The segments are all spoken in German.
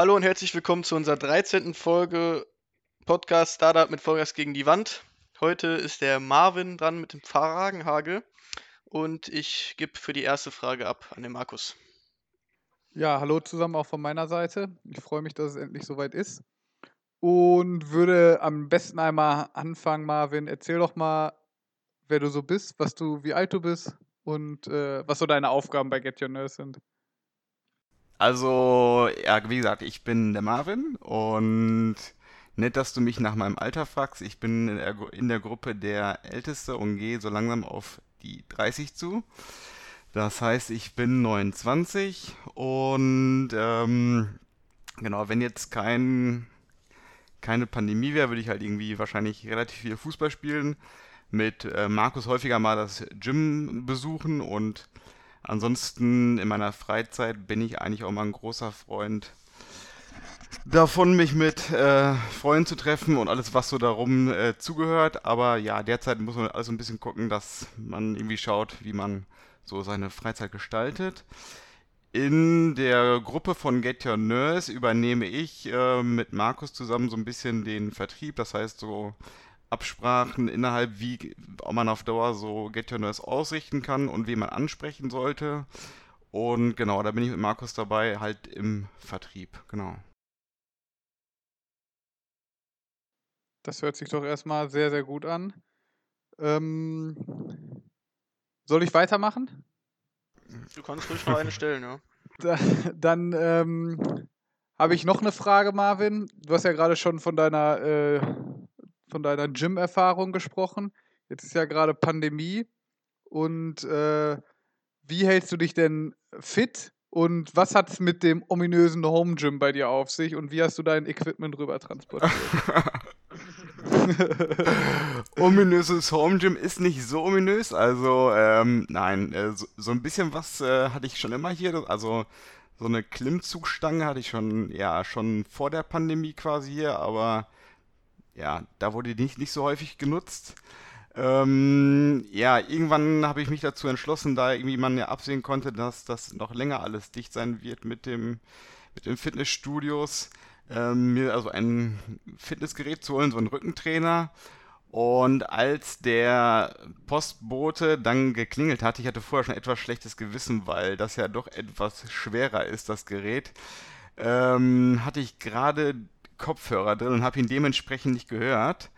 Hallo und herzlich willkommen zu unserer 13. Folge Podcast Startup mit Vollgas gegen die Wand. Heute ist der Marvin dran mit dem Fragenhagel und ich gebe für die erste Frage ab an den Markus. Ja, hallo zusammen auch von meiner Seite. Ich freue mich, dass es endlich soweit ist. Und würde am besten einmal anfangen, Marvin. Erzähl doch mal, wer du so bist, was du, wie alt du bist und äh, was so deine Aufgaben bei Get Your Nurse sind. Also, ja, wie gesagt, ich bin der Marvin und nett, dass du mich nach meinem Alter fragst. Ich bin in der, in der Gruppe der Älteste und gehe so langsam auf die 30 zu. Das heißt, ich bin 29 und ähm, genau, wenn jetzt kein, keine Pandemie wäre, würde ich halt irgendwie wahrscheinlich relativ viel Fußball spielen, mit äh, Markus häufiger mal das Gym besuchen und ansonsten in meiner Freizeit bin ich eigentlich auch mal ein großer Freund davon, mich mit äh, Freunden zu treffen und alles, was so darum äh, zugehört. Aber ja, derzeit muss man also ein bisschen gucken, dass man irgendwie schaut, wie man so seine Freizeit gestaltet. In der Gruppe von Get Your Nurse übernehme ich äh, mit Markus zusammen so ein bisschen den Vertrieb, das heißt so Absprachen innerhalb, wie ob man auf Dauer so Get Your Nurse ausrichten kann und wie man ansprechen sollte. Und genau, da bin ich mit Markus dabei, halt im Vertrieb, genau. Das hört sich doch erstmal sehr, sehr gut an. Ähm, soll ich weitermachen? Du kannst ruhig noch eine stellen, ja. Da, dann ähm, habe ich noch eine Frage, Marvin. Du hast ja gerade schon von deiner, äh, von deiner Gym-Erfahrung gesprochen. Jetzt ist ja gerade Pandemie. Und äh, wie hältst du dich denn fit? Und was hat es mit dem ominösen Home Gym bei dir auf sich? Und wie hast du dein Equipment rüber transportiert? Ominöses Home Gym ist nicht so ominös. Also, ähm, nein, äh, so, so, ein bisschen was äh, hatte ich schon immer hier. Also, so eine Klimmzugstange hatte ich schon, ja, schon vor der Pandemie quasi hier, aber ja, da wurde die nicht, nicht so häufig genutzt. Ähm, ja, irgendwann habe ich mich dazu entschlossen, da irgendwie man ja absehen konnte, dass das noch länger alles dicht sein wird mit dem, mit den Fitnessstudios ähm, mir also ein Fitnessgerät zu holen, so einen Rückentrainer. Und als der Postbote dann geklingelt hat, ich hatte vorher schon etwas schlechtes Gewissen, weil das ja doch etwas schwerer ist, das Gerät, ähm, hatte ich gerade Kopfhörer drin und habe ihn dementsprechend nicht gehört.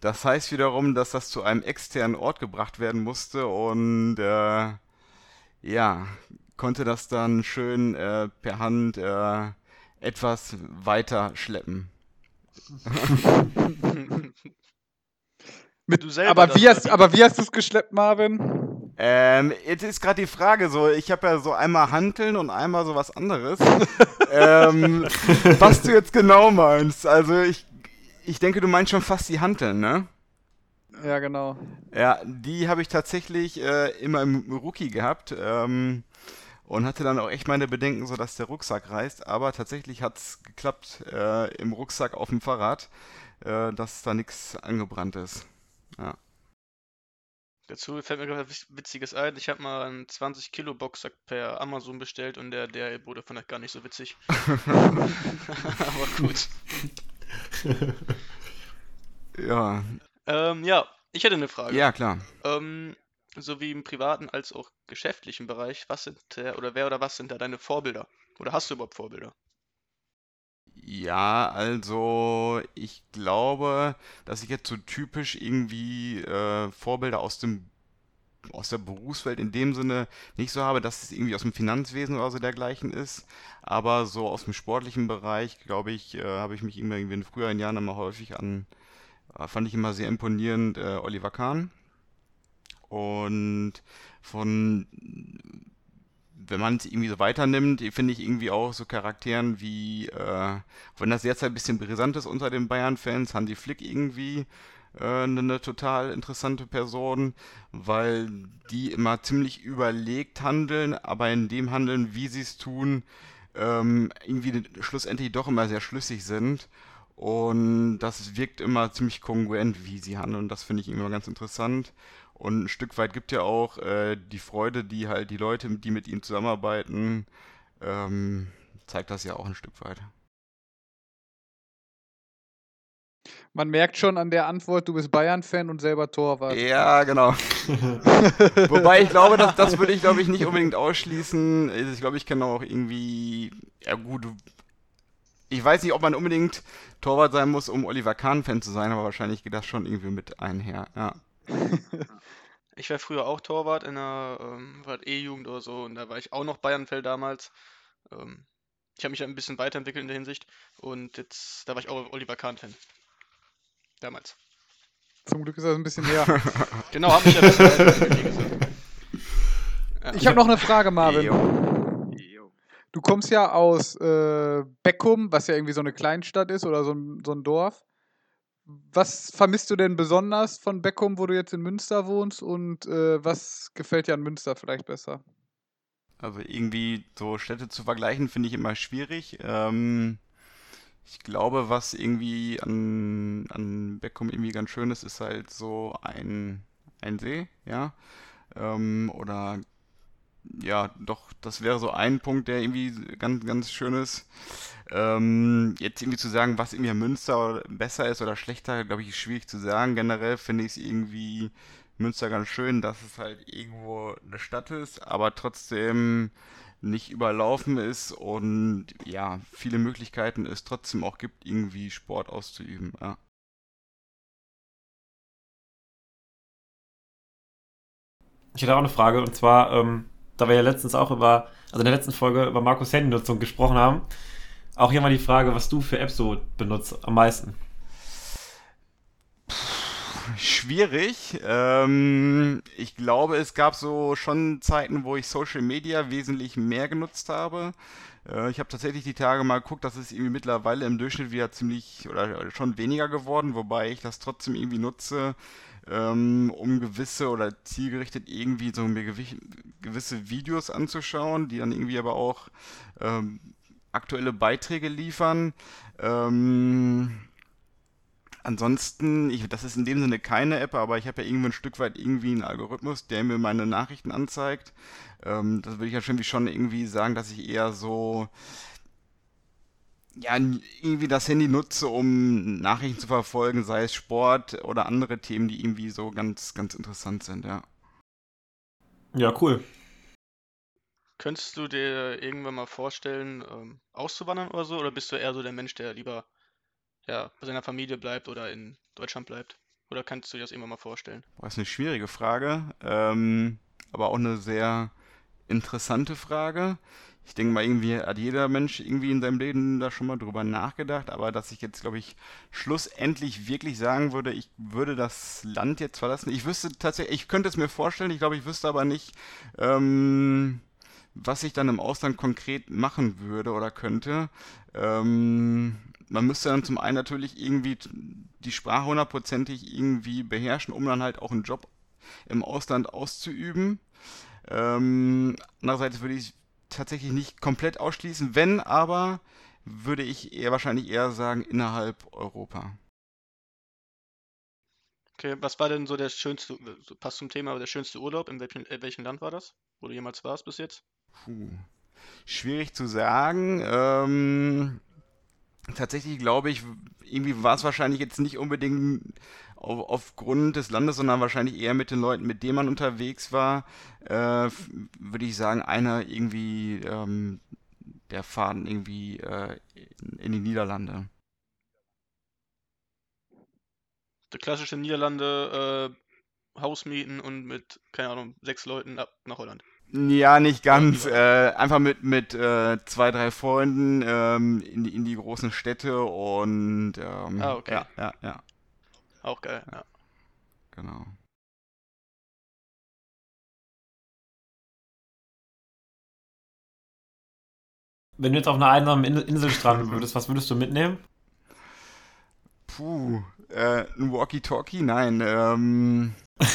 Das heißt wiederum, dass das zu einem externen Ort gebracht werden musste und äh, ja, konnte das dann schön äh, per Hand äh, etwas weiter schleppen. Mit, aber, wie hast, aber wie hast du es geschleppt, Marvin? Ähm, jetzt ist gerade die Frage so, ich habe ja so einmal Hanteln und einmal so was anderes. ähm, was du jetzt genau meinst. Also ich, ich denke, du meinst schon fast die Hanteln, ne? Ja, genau. Ja, die habe ich tatsächlich äh, immer im Rookie gehabt. Ähm, und hatte dann auch echt meine Bedenken, so dass der Rucksack reißt. Aber tatsächlich hat es geklappt äh, im Rucksack auf dem Fahrrad, äh, dass da nichts angebrannt ist. Ja. Dazu fällt mir gerade was Witziges ein. Ich habe mal einen 20 Kilo Boxsack per Amazon bestellt und der, der wurde von gar nicht so witzig. Aber gut. ja. Ähm, ja, ich hätte eine Frage. Ja, klar. Ähm, sowie im privaten als auch geschäftlichen Bereich, was sind oder wer oder was sind da deine Vorbilder? Oder hast du überhaupt Vorbilder? Ja, also ich glaube, dass ich jetzt so typisch irgendwie äh, Vorbilder aus dem aus der Berufswelt in dem Sinne nicht so habe, dass es irgendwie aus dem Finanzwesen oder so dergleichen ist, aber so aus dem sportlichen Bereich, glaube ich, äh, habe ich mich irgendwie in früheren Jahren immer häufig an, äh, fand ich immer sehr imponierend, äh, Oliver Kahn. Und von, wenn man es irgendwie so weiternimmt, finde ich irgendwie auch so Charakteren wie, äh, wenn das derzeit ein bisschen brisant ist unter den Bayern-Fans, Hansi Flick irgendwie äh, eine, eine total interessante Person, weil die immer ziemlich überlegt handeln, aber in dem Handeln, wie sie es tun, ähm, irgendwie schlussendlich doch immer sehr schlüssig sind. Und das wirkt immer ziemlich kongruent, wie sie handeln. Das finde ich immer ganz interessant. Und ein Stück weit gibt ja auch äh, die Freude, die halt die Leute, die mit ihm zusammenarbeiten, ähm, zeigt das ja auch ein Stück weit. Man merkt schon an der Antwort, du bist Bayern-Fan und selber Torwart. Ja, genau. Wobei ich glaube, das, das würde ich, glaube ich, nicht unbedingt ausschließen. Ich glaube, ich kann auch irgendwie, ja gut, ich weiß nicht, ob man unbedingt Torwart sein muss, um Oliver Kahn-Fan zu sein, aber wahrscheinlich geht das schon irgendwie mit einher, ja. Ich war früher auch Torwart in der ähm, E-Jugend oder so und da war ich auch noch Bayern-Fan damals. Ähm, ich habe mich ein bisschen weiterentwickelt in der Hinsicht und jetzt, da war ich auch Oliver Kahn-Fan. Damals. Zum Glück ist das ein bisschen her. genau, habe ich ja. Ja. Ich habe noch eine Frage, Marvin. Du kommst ja aus äh, Beckum, was ja irgendwie so eine Kleinstadt ist oder so ein, so ein Dorf. Was vermisst du denn besonders von Beckum, wo du jetzt in Münster wohnst? Und äh, was gefällt dir an Münster vielleicht besser? Also irgendwie so Städte zu vergleichen, finde ich immer schwierig. Ähm, ich glaube, was irgendwie an, an Beckum irgendwie ganz schön ist, ist halt so ein, ein See, ja. Ähm, oder ja, doch, das wäre so ein Punkt, der irgendwie ganz, ganz schön ist. Ähm, jetzt irgendwie zu sagen, was irgendwie Münster besser ist oder schlechter, glaube ich, ist schwierig zu sagen. Generell finde ich es irgendwie Münster ganz schön, dass es halt irgendwo eine Stadt ist, aber trotzdem nicht überlaufen ist und ja, viele Möglichkeiten es trotzdem auch gibt, irgendwie Sport auszuüben. Ja. Ich hätte auch eine Frage und zwar, ähm, da wir ja letztens auch über, also in der letzten Folge über Markus Handynutzung gesprochen haben, auch hier mal die Frage, was du für Apps so benutzt am meisten schwierig. Ähm, ich glaube, es gab so schon Zeiten, wo ich Social Media wesentlich mehr genutzt habe. Äh, ich habe tatsächlich die Tage mal geguckt, dass es irgendwie mittlerweile im Durchschnitt wieder ziemlich oder schon weniger geworden, wobei ich das trotzdem irgendwie nutze, ähm, um gewisse oder zielgerichtet irgendwie so mir gewisse Videos anzuschauen, die dann irgendwie aber auch ähm, aktuelle Beiträge liefern. Ähm, Ansonsten, ich, das ist in dem Sinne keine App, aber ich habe ja irgendwie ein Stück weit irgendwie einen Algorithmus, der mir meine Nachrichten anzeigt. Ähm, das würde ich ja schon, wie schon irgendwie sagen, dass ich eher so ja, irgendwie das Handy nutze, um Nachrichten zu verfolgen, sei es Sport oder andere Themen, die irgendwie so ganz, ganz interessant sind, ja. Ja, cool. Könntest du dir irgendwann mal vorstellen, ähm, auszuwandern oder so? Oder bist du eher so der Mensch, der lieber ja, bei seiner Familie bleibt oder in Deutschland bleibt? Oder kannst du dir das immer mal vorstellen? Das ist eine schwierige Frage, ähm, aber auch eine sehr interessante Frage. Ich denke mal, irgendwie hat jeder Mensch irgendwie in seinem Leben da schon mal drüber nachgedacht, aber dass ich jetzt, glaube ich, schlussendlich wirklich sagen würde, ich würde das Land jetzt verlassen. Ich wüsste tatsächlich, ich könnte es mir vorstellen, ich glaube, ich wüsste aber nicht, ähm, was ich dann im Ausland konkret machen würde oder könnte. Ähm, man müsste dann zum einen natürlich irgendwie die Sprache hundertprozentig irgendwie beherrschen, um dann halt auch einen Job im Ausland auszuüben. Ähm, andererseits würde ich tatsächlich nicht komplett ausschließen, wenn aber würde ich eher wahrscheinlich eher sagen innerhalb Europa. Okay, was war denn so der schönste, passt zum Thema, aber der schönste Urlaub? In welchem, in welchem Land war das, wo du jemals warst bis jetzt? Puh. Schwierig zu sagen. Ähm, tatsächlich glaube ich, irgendwie war es wahrscheinlich jetzt nicht unbedingt auf, aufgrund des Landes, sondern wahrscheinlich eher mit den Leuten, mit denen man unterwegs war, äh, würde ich sagen, einer irgendwie ähm, der Faden irgendwie äh, in, in, die Niederlande. Der klassische Niederlande äh, Hausmieten und mit, keine Ahnung, sechs Leuten ab nach Holland. Ja, nicht ganz. Äh, einfach mit, mit äh, zwei, drei Freunden ähm, in, die, in die großen Städte und ähm, ah, okay. ja, ja, ja. Auch geil, ja. Genau. Wenn du jetzt auf einer einsamen Insel stranden würdest, was würdest du mitnehmen? Puh, äh, ein Walkie-Talkie? Nein, ähm. da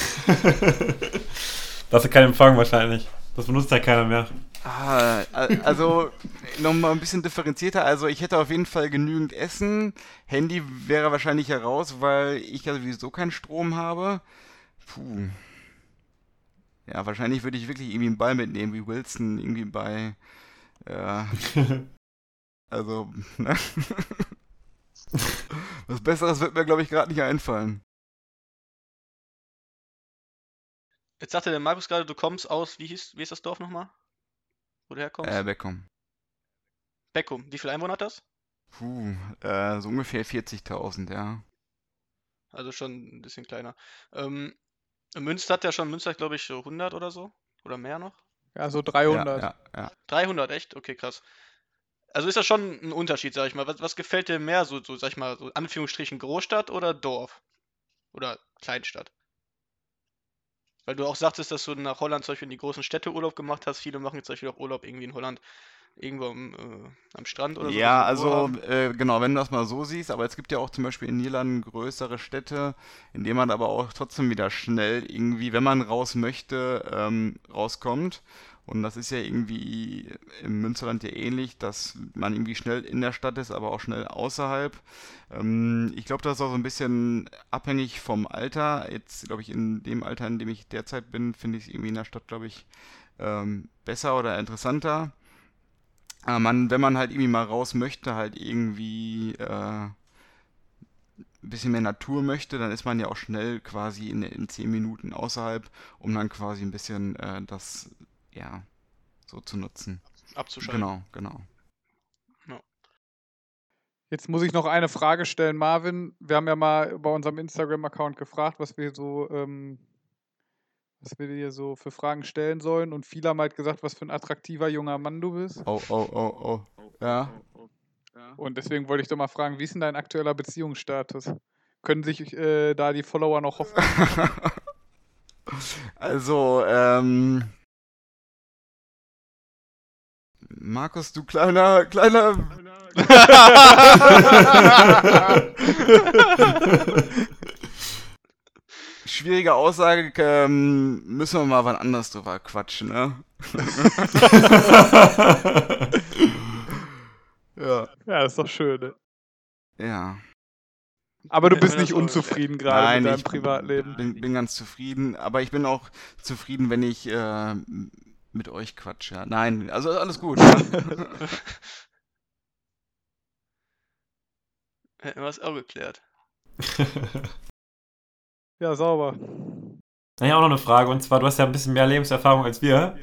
hast du keinen Empfang wahrscheinlich. Das benutzt ja keiner mehr. Ah, also nochmal ein bisschen differenzierter. Also ich hätte auf jeden Fall genügend Essen. Handy wäre wahrscheinlich heraus, weil ich ja sowieso keinen Strom habe. Puh. Ja, wahrscheinlich würde ich wirklich irgendwie einen Ball mitnehmen, wie Wilson irgendwie bei. Äh, also, ne? Was Besseres wird mir, glaube ich, gerade nicht einfallen. Jetzt sagte der Markus gerade, du kommst aus, wie hieß, wie ist das Dorf nochmal? Wo du herkommst? Äh, Beckum. Beckum. Wie viele Einwohner hat das? Puh, äh, so ungefähr 40.000, ja. Also schon ein bisschen kleiner. Ähm, Münster hat ja schon, Münster hat glaube ich so 100 oder so. Oder mehr noch? Ja, so Ja, 300. ja, ja. 300, echt? Okay, krass. Also ist das schon ein Unterschied, sag ich mal. Was, was gefällt dir mehr, so, so, sag ich mal, so Anführungsstrichen Großstadt oder Dorf? Oder Kleinstadt? Weil du auch sagtest, dass du nach Holland zum Beispiel in die großen Städte Urlaub gemacht hast. Viele machen jetzt zum Beispiel auch Urlaub irgendwie in Holland, irgendwo am, äh, am Strand oder so. Ja, also äh, genau, wenn du das mal so siehst, aber es gibt ja auch zum Beispiel in Niederlanden größere Städte, in denen man aber auch trotzdem wieder schnell irgendwie, wenn man raus möchte, ähm, rauskommt. Und das ist ja irgendwie im Münsterland ja ähnlich, dass man irgendwie schnell in der Stadt ist, aber auch schnell außerhalb. Ähm, ich glaube, das ist auch so ein bisschen abhängig vom Alter. Jetzt, glaube ich, in dem Alter, in dem ich derzeit bin, finde ich es irgendwie in der Stadt, glaube ich, ähm, besser oder interessanter. Aber man, wenn man halt irgendwie mal raus möchte, halt irgendwie äh, ein bisschen mehr Natur möchte, dann ist man ja auch schnell quasi in, in 10 Minuten außerhalb, um dann quasi ein bisschen äh, das, ja, so zu nutzen. Abzuschalten. Genau, genau. Jetzt muss ich noch eine Frage stellen, Marvin. Wir haben ja mal bei unserem Instagram-Account gefragt, was wir so, ähm, was wir dir so für Fragen stellen sollen. Und viele haben halt gesagt, was für ein attraktiver junger Mann du bist. Oh, oh, oh, oh. Ja. Und deswegen wollte ich doch mal fragen, wie ist denn dein aktueller Beziehungsstatus? Können sich äh, da die Follower noch hoffen? Also, ähm. Markus, du kleiner, kleiner. Schwierige Aussage, ähm, müssen wir mal wann anders drüber quatschen, ne? ja. ja, das ist doch schön. Ne? Ja. Aber du bist nicht unzufrieden gerade Nein, mit deinem ich Privatleben. Bin, bin ganz zufrieden, aber ich bin auch zufrieden, wenn ich äh, mit euch quatsche. Ja. Nein, also alles gut. Ja. Hätten wir es auch geklärt. Ja, sauber. Naja, auch noch eine Frage. Und zwar, du hast ja ein bisschen mehr Lebenserfahrung als wir.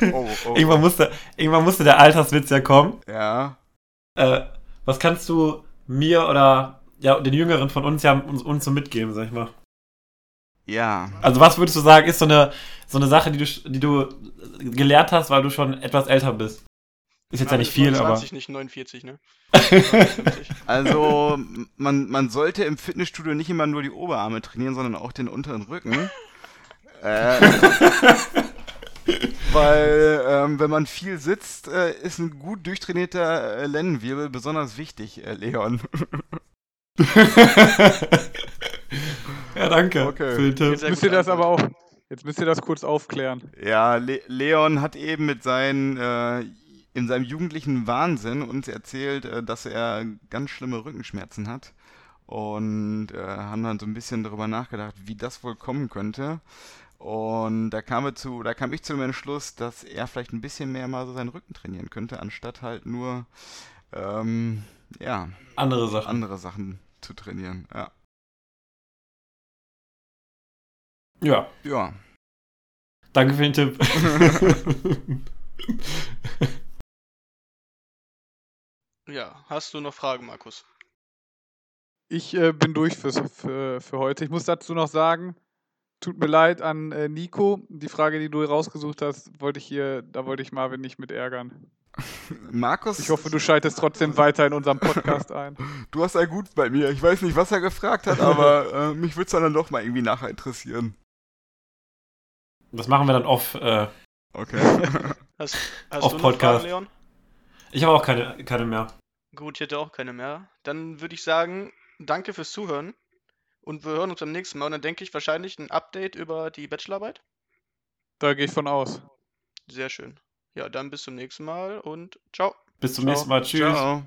ja. Oh, oh. Irgendwann musste, irgendwann musste der Alterswitz ja kommen. Ja. Äh, was kannst du mir oder ja, den Jüngeren von uns ja uns, uns so mitgeben, sag ich mal? Ja. Also was würdest du sagen, ist so eine, so eine Sache, die du, sch- die du gelernt hast, weil du schon etwas älter bist? Ist jetzt ja nicht viel, aber. 20, nicht 49, ne? Also, man, man sollte im Fitnessstudio nicht immer nur die Oberarme trainieren, sondern auch den unteren Rücken. äh, weil, ähm, wenn man viel sitzt, äh, ist ein gut durchtrainierter äh, Lendenwirbel besonders wichtig, äh, Leon. ja, danke Okay. für den Tipp. Sehr Müsst ihr das aber auch. Jetzt müsst ihr das kurz aufklären. Ja, Le Leon hat eben mit seinen, äh, in seinem jugendlichen Wahnsinn uns erzählt, äh, dass er ganz schlimme Rückenschmerzen hat. Und äh, haben dann so ein bisschen darüber nachgedacht, wie das wohl kommen könnte. Und da kam, zu, da kam ich zu dem Entschluss, dass er vielleicht ein bisschen mehr mal so seinen Rücken trainieren könnte, anstatt halt nur ähm, ja, Andere Sachen. andere Sachen zu trainieren. Ja. Ja, Ja. danke für den Tipp. Ja, hast du noch Fragen, Markus? Ich äh, bin durch fürs, für, für heute. Ich muss dazu noch sagen, tut mir leid an äh, Nico. Die Frage, die du rausgesucht hast, wollte ich hier, da wollte ich Marvin nicht mit ärgern. Markus, Ich hoffe, du schaltest trotzdem weiter in unserem Podcast ein. du hast ein Gut bei mir. Ich weiß nicht, was er gefragt hat, aber äh, mich würde es dann doch mal irgendwie nachher interessieren. Das machen wir dann off. Äh, Okay. Hast, hast noch Podcast. Fragen, Leon? Ich habe auch keine, keine mehr. Gut, ich hätte auch keine mehr. Dann würde ich sagen, danke fürs Zuhören. Und wir hören uns beim nächsten Mal. Und dann denke ich wahrscheinlich ein Update über die Bachelorarbeit. Da gehe ich von aus. Sehr schön. Ja, dann bis zum nächsten Mal und ciao. Bis zum Ciao. nächsten Mal. Tschüss. Ciao.